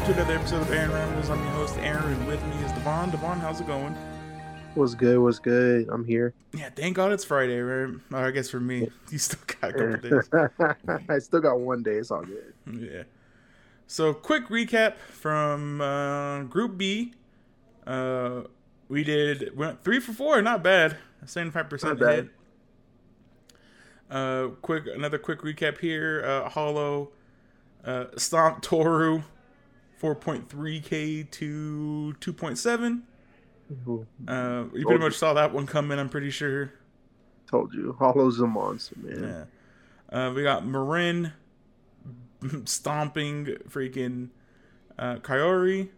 welcome to another episode of Aaron Rambles. I'm your host, Aaron, and with me is Davon. Davon, how's it going? What's good? What's good? I'm here. Yeah, thank God it's Friday, right? Or I guess for me, you still got a couple days. I still got one day. It's all good. Yeah. So, quick recap from uh, Group B. Uh, we did went three for four, not bad. Seventy-five percent Not bad. hit. Uh, quick another quick recap here. Uh, Holo, uh, Stomp Toru, four point three k to two point seven. Uh, you pretty much saw that one coming. I'm pretty sure. Told you, Holo's a monster, man. Yeah. Uh, we got Marin stomping freaking uh, Kyori.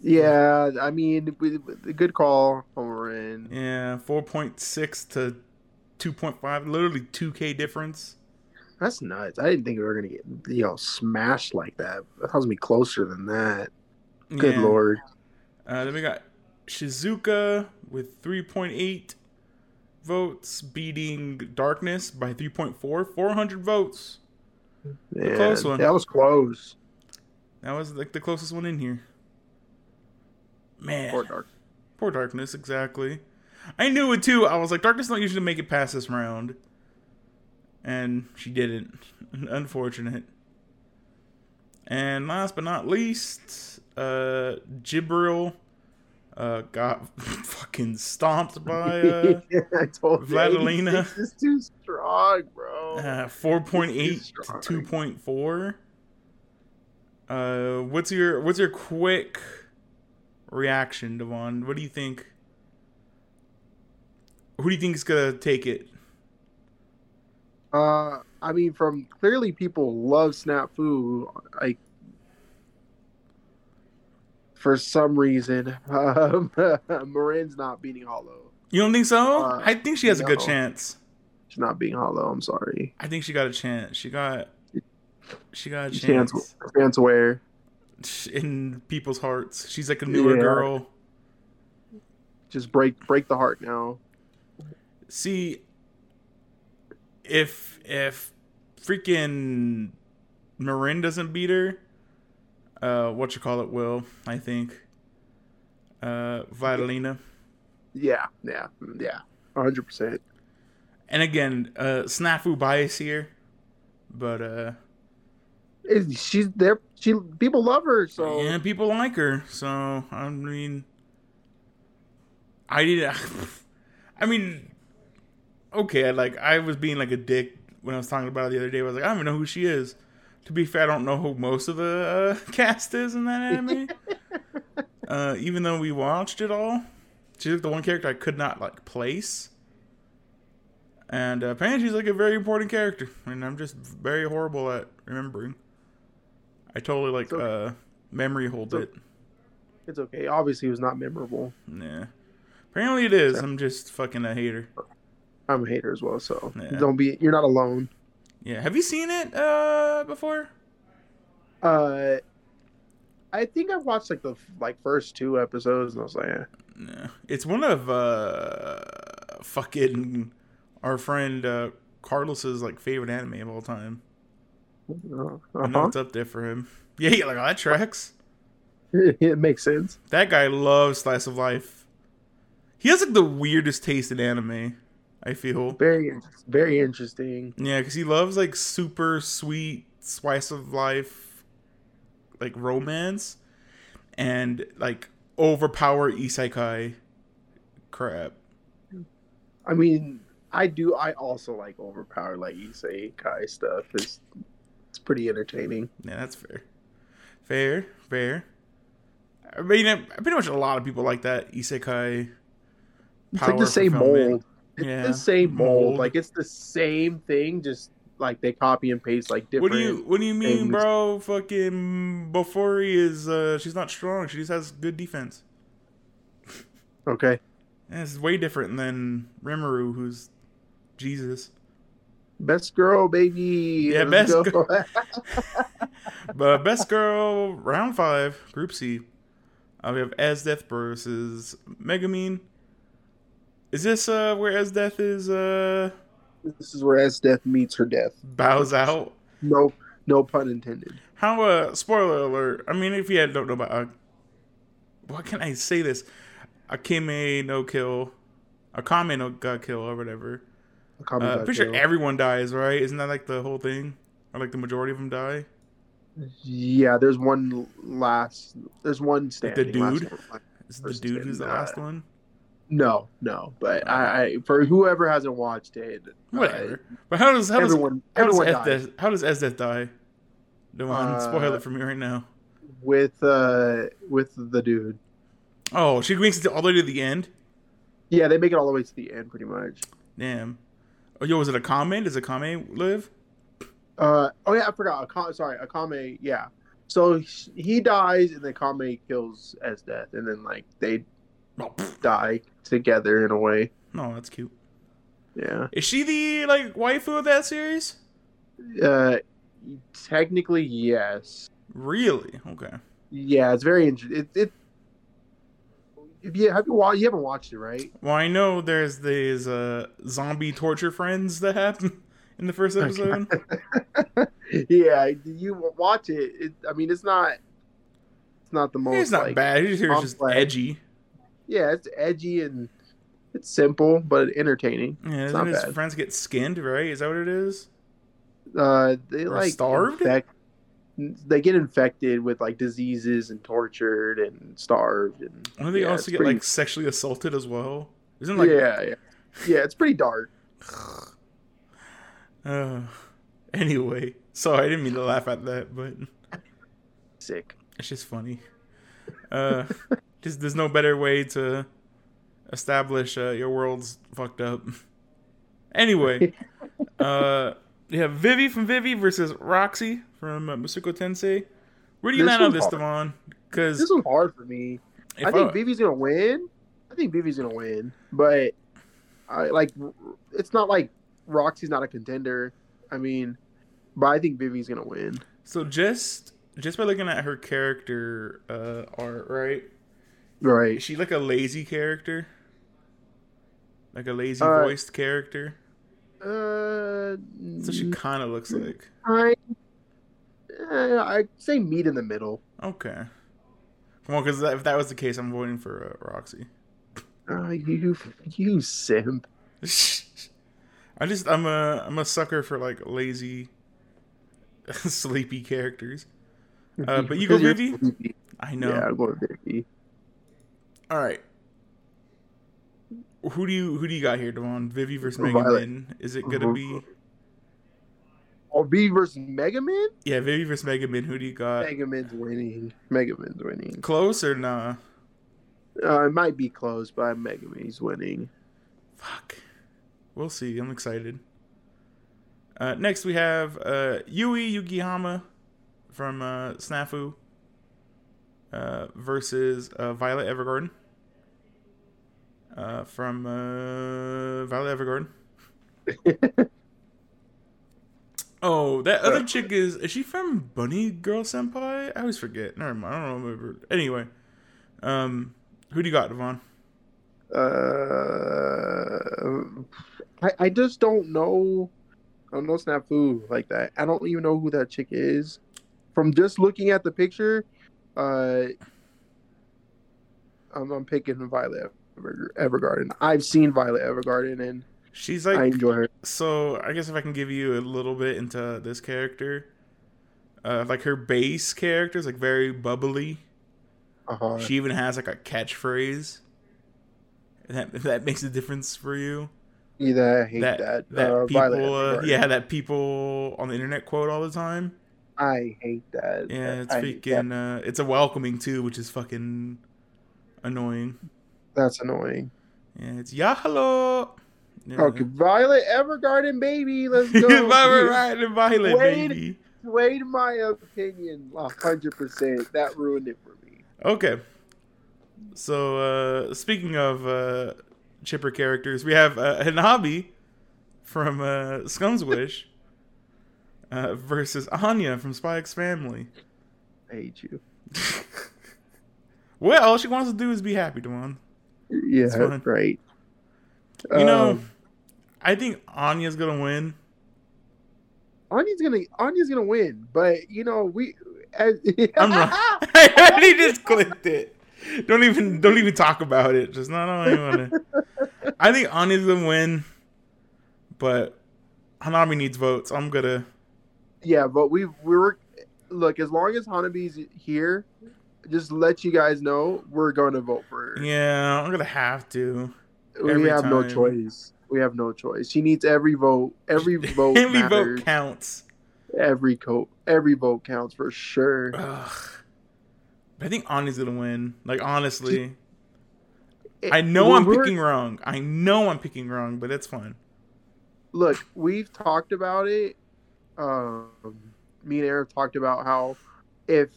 Yeah, I mean, we, we- good call, Homerin. Yeah, 4.6 to 2.5, literally 2k difference. That's nuts. I didn't think we were gonna get you know smashed like that. I thought it was gonna be closer than that. Good Yeah. lord. Uh, then we got Shizuka with 3.8 votes, beating Darkness by 3.4, 400 votes. Yeah, close one. That was close. That was like the closest one in here. Man, Poor dark. Poor Darkness, exactly. I knew it too. I was like, Darkness don't usually make it past this round. And she didn't. Unfortunate. And last but not least, uh Jibril uh got fucking stomped by uh, I told. 86 is too strong, bro. uh 4.8 to 2.4. Uh what's your what's your quick reaction, Davon? What do you think? Who do you think is gonna take it? Uh, I mean, from clearly people love Snafu. Like, for some reason, um, Marin's not beating Holo. You don't think so? Uh, I think she has a good chance. She's not beating Holo. I'm sorry. I think she got a chance. She got she got a Chance, chance chance where? in people's hearts. She's like a newer Yeah. girl. Just break break the heart now. See if if freaking Marin doesn't beat her, uh what you call it will, I think. Uh Vladilena. Yeah, yeah, yeah. 100. percent And again, uh snafu bias here. But uh She's there. She people love her. So Yeah, people like her. So I mean, I did. I mean, okay. Like I was being like a dick when I was talking about it the other day. I was like, I don't even know who she is. To be fair, I don't know who most of the uh, cast is in that anime. uh, even though we watched it all, she's like the one character I could not like place. And uh, apparently, she's like a very important character, and I'm just very horrible at remembering. I totally like It's okay. uh memory hold It's it. it's okay. Obviously, it was not memorable. Yeah. Apparently it is. I'm just fucking a hater. I'm a hater as well. So Yeah. don't be. You're not alone. Yeah. Have you seen it uh before? Uh, I think I watched like the like first two episodes, and I was like, eh. Yeah. It's one of uh fucking our friend uh Carlos's like favorite anime of all time. uh I know huh. it's up there for him. Yeah, yeah, like oh, that tracks. it makes sense. That guy loves slice of life. He has like the weirdest taste in anime. I feel. Very, very interesting. Yeah, because he loves like super sweet slice of life, like romance, and like overpower isekai crap. I mean, I do. I also like overpower like isekai stuff. It's it's pretty entertaining. Yeah, that's fair. Fair, fair. I mean, pretty much a lot of people like that isekai. It's like the same mold. It's Yeah, the same mold. mold. Like it's the same thing, just like they copy and paste like different. What do you What do you mean, things. bro? Fucking Bofuri is uh, she's not strong. She just has good defense. Okay. Yeah, it's way different than Rimuru, who's Jesus. Best girl, baby. Yeah, Let's best go. But best girl, round five, Group C. Uh, we have Esdeath versus Megumin. Is this uh where Esdeath is uh this is where Esdeath meets her death. bows out? No, No pun intended. How uh spoiler alert. I mean if you don't know about uh, what can I say this? Akame no kill. Akame no got kill or whatever. Akame Uh, pretty sure everyone dies, right? Isn't that like the whole thing? Or like the majority of them die? Yeah, there's one last. There's one standing. last dude? one. Is the dude who's the last one? No, no. But I, I, for whoever hasn't watched it, uh, But how does how does everyone, how does everyone dies. Esdeath, how does Esdeath die? Don't Uh, spoil it for me right now. with uh with the dude. Oh, she makes it all the way to the end. Yeah, they make it all the way to the end, pretty much. Damn. Oh, yo, was it Akame? Does Akame live? Uh oh yeah, I forgot. Akame, sorry, Akame. Yeah. So he- dies, and then Akame kills Esdeath, and then like they. Die together in a way. no, that's cute. Yeah. Is she the like waifu of that series? Uh, technically yes. Really? Okay. Yeah, it's very interesting. It, it if you have you watched, you haven't watched it, right? Well, I know there's these uh, zombie torture friends that happen in the first episode. yeah, you watch it. it. I mean, it's not. It's not the most. it's not like, bad. It's just complex. edgy. Yeah, it's edgy and it's simple but entertaining. Yeah, It's doesn't his bad. friends get skinned, right? Is that what it is? Uh, they Or like starved? infect- they get infected with like diseases and tortured and starved and. Don't they yeah, also get pretty- like sexually assaulted as well? Isn't like yeah, yeah, yeah. It's pretty dark. Uh, anyway, sorry, I didn't mean to laugh at that, but Sick. it's just funny. Uh, just there's no better way to establish uh, your world's fucked up. Anyway, uh, you have Vivi from Vivi versus Roxy from uh, Mushoku Tensei. Where do you land on this, hard. Davon? Because This was hard for me. I think I- Vivi's gonna win. I think Vivi's gonna win, but I like. It's not like Roxy's not a contender. I mean, but I think Vivi's gonna win. so just just by looking at her character uh, art, right? Is Right. she like a lazy character? Like a lazy Uh, voiced character? Uh, what she kind of looks like. I, uh, I'd say meet in the middle. Okay. On, because if that was the case, I'm voting for uh, Roxy. Uh, you, you simp. I just I'm a I'm a sucker for like lazy, sleepy characters. Uh, but you go Vivi? I know. Yeah, I'll go Vivi. All right. Who do you who do you got here, Davon? Vivi versus Violet. Megan. Is it gonna be Oh, Vivi versus Megumin. yeah Vivi versus Megumin? Who do you got? Megumin's winning. Megumin's winning. Close or nah? Uh, it might be close, but Megumin's winning. Fuck. We'll see. I'm excited. Uh, next, we have uh, Yui Yuigahama from uh, Snafu uh, versus uh, Violet Evergarden uh, from uh, Violet Evergarden. Oh, that other chick is is she from Bunny Girl Senpai? I always forget. Never mind. I don't remember. Anyway, um, who do you got, Davon? Uh, I I just don't know. I don't know Snafu like that. I don't even know who that chick is. From just looking at the picture, uh, I'm, I'm picking Violet Ever- Evergarden. I've seen Violet Evergarden and She's like I enjoy her. So I guess if I can give you a little bit into this character, uh, like her base character is like very bubbly. Uh-huh. She even has like a catchphrase. And that that makes a difference for you. Yeah, I hate That that. that uh, people, uh, yeah, that people on the internet quote all the time. I hate that. Yeah, it's I freaking. Uh, it's a welcoming too, which is fucking annoying. That's annoying. Yeah, it's yeah hello. Yeah. Okay, Violet Evergarden, baby, let's go. Violet, right, Violet, Wait. baby. Swayed my opinion hundred percent. That ruined it for me. Okay. So uh speaking of uh chipper characters, we have uh, Hanabi from uh Scum's Wish uh versus Anya from Spy X Family. I hate you. well, all she wants to do is be happy, Davon. Yeah, right. You know, Um, I think Anya's gonna win. Anya's gonna Anya's gonna win, but you know we. As, I'm wrong. I already just clicked it. Don't even don't even talk about it. Just not I. I think Anya's gonna win, but Hanabi needs votes. I'm gonna. Yeah, but we we were look as long as Hanabi's here, just let you guys know we're going to vote for her. Yeah, I'm gonna have to. we every have no choice. We have no choice. She needs every vote. Every vote Every matters. vote counts. Every coat. Every vote counts for sure. Ugh. I think Anya's gonna win. Like honestly, It- I know I'm picking wrong. I know I'm picking wrong, but it's fine. look, we've talked about it. Um, me and Eric talked about how if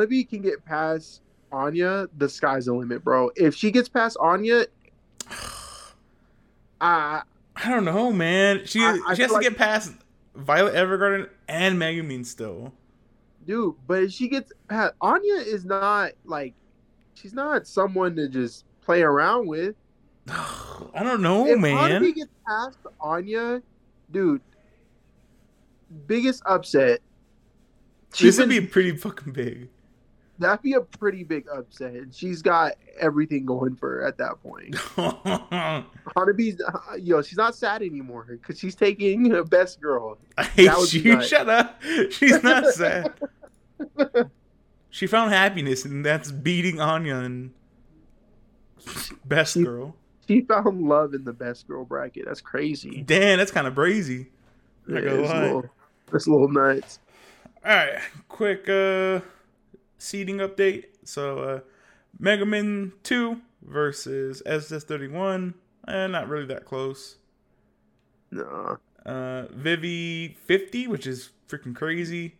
Hanabi can get past Anya, the sky's the limit, bro. If she gets past Anya, I I don't know, man. She I- I she has to like- get past Violet Evergarden and Megumin still. dude, but if she gets past Anya is not like she's not someone to just play around with. I don't know, if man. Hanabi gets past Anya, dude, biggest upset. This would be pretty fucking big. That'd be a pretty big upset. And she's got everything going for her at that point. I Hanabi's, uh, yo, she's not sad anymore because she's taking a best girl. hate would be you. nice. Shut up. She's not sad. she found happiness, and that's beating Anya and best She- girl. She found love in the best girl bracket. That's crazy. Damn, that's kind of brazy. Gonna it's, a little, it's a little nuts. All right, quick uh seating update. So uh Megumin 2 versus SS31. Eh, not really that close. No. Uh Vivi 50, which is freaking crazy,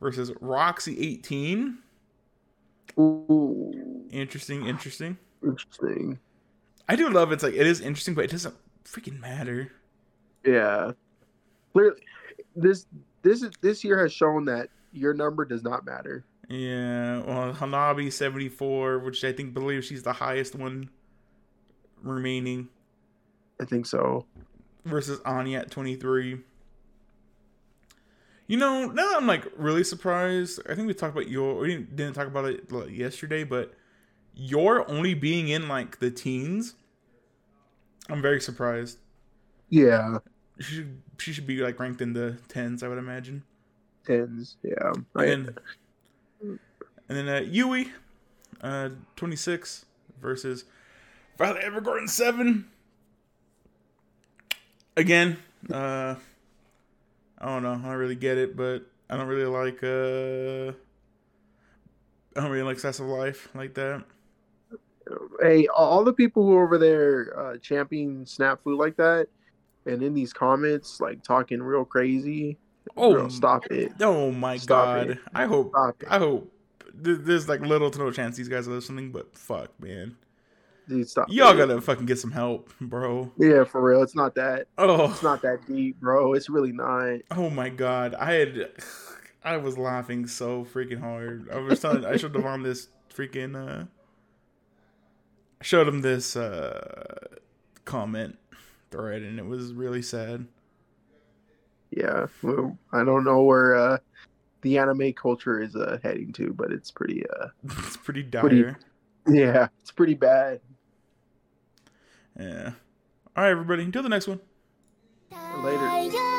versus Roxy 18. Ooh, Interesting, interesting. interesting. I do love it's like it is interesting, but it doesn't freaking matter. Yeah. Clearly, this this is this year has shown that your number does not matter. Yeah, well, Hanabi 74, which I think believe she's the highest one remaining. I think so. versus Anya at 23. You know, now that I'm like really surprised, I think we talked about your, we didn't, didn't talk about it like, yesterday, but your only being in like the teens, I'm very surprised. Yeah. She should, she should be like ranked in the tens, I would imagine. Tens. Yeah. And and then uh, Yui, uh, 26 versus Violet Evergarden 7. Again, uh, I don't know. I don't really get it, but I don't really like uh, I don't really like Slice of Life like that. hey, all the people who are over there uh, championing Snafu like that, and in these comments like talking real crazy. Oh, girl, stop it! Oh my Stop god! it. I hope I hope there's like little to no chance these guys are listening, but fuck, man, dude! Stop. y'all gotta fucking get some help, bro. Yeah, for real. It's not that. Oh, It's not that deep, bro. It's really not. Oh my god, I had, I was laughing so freaking hard. I was telling, I showed Davon this freaking, uh, I showed him this uh comment thread, and it was really sad. Yeah, well, I don't know where uh, the anime culture is uh, heading to, but it's pretty. Uh, It's pretty Pretty- dire. yeah, it's pretty bad. Yeah. All right, everybody. Until the next one. Later.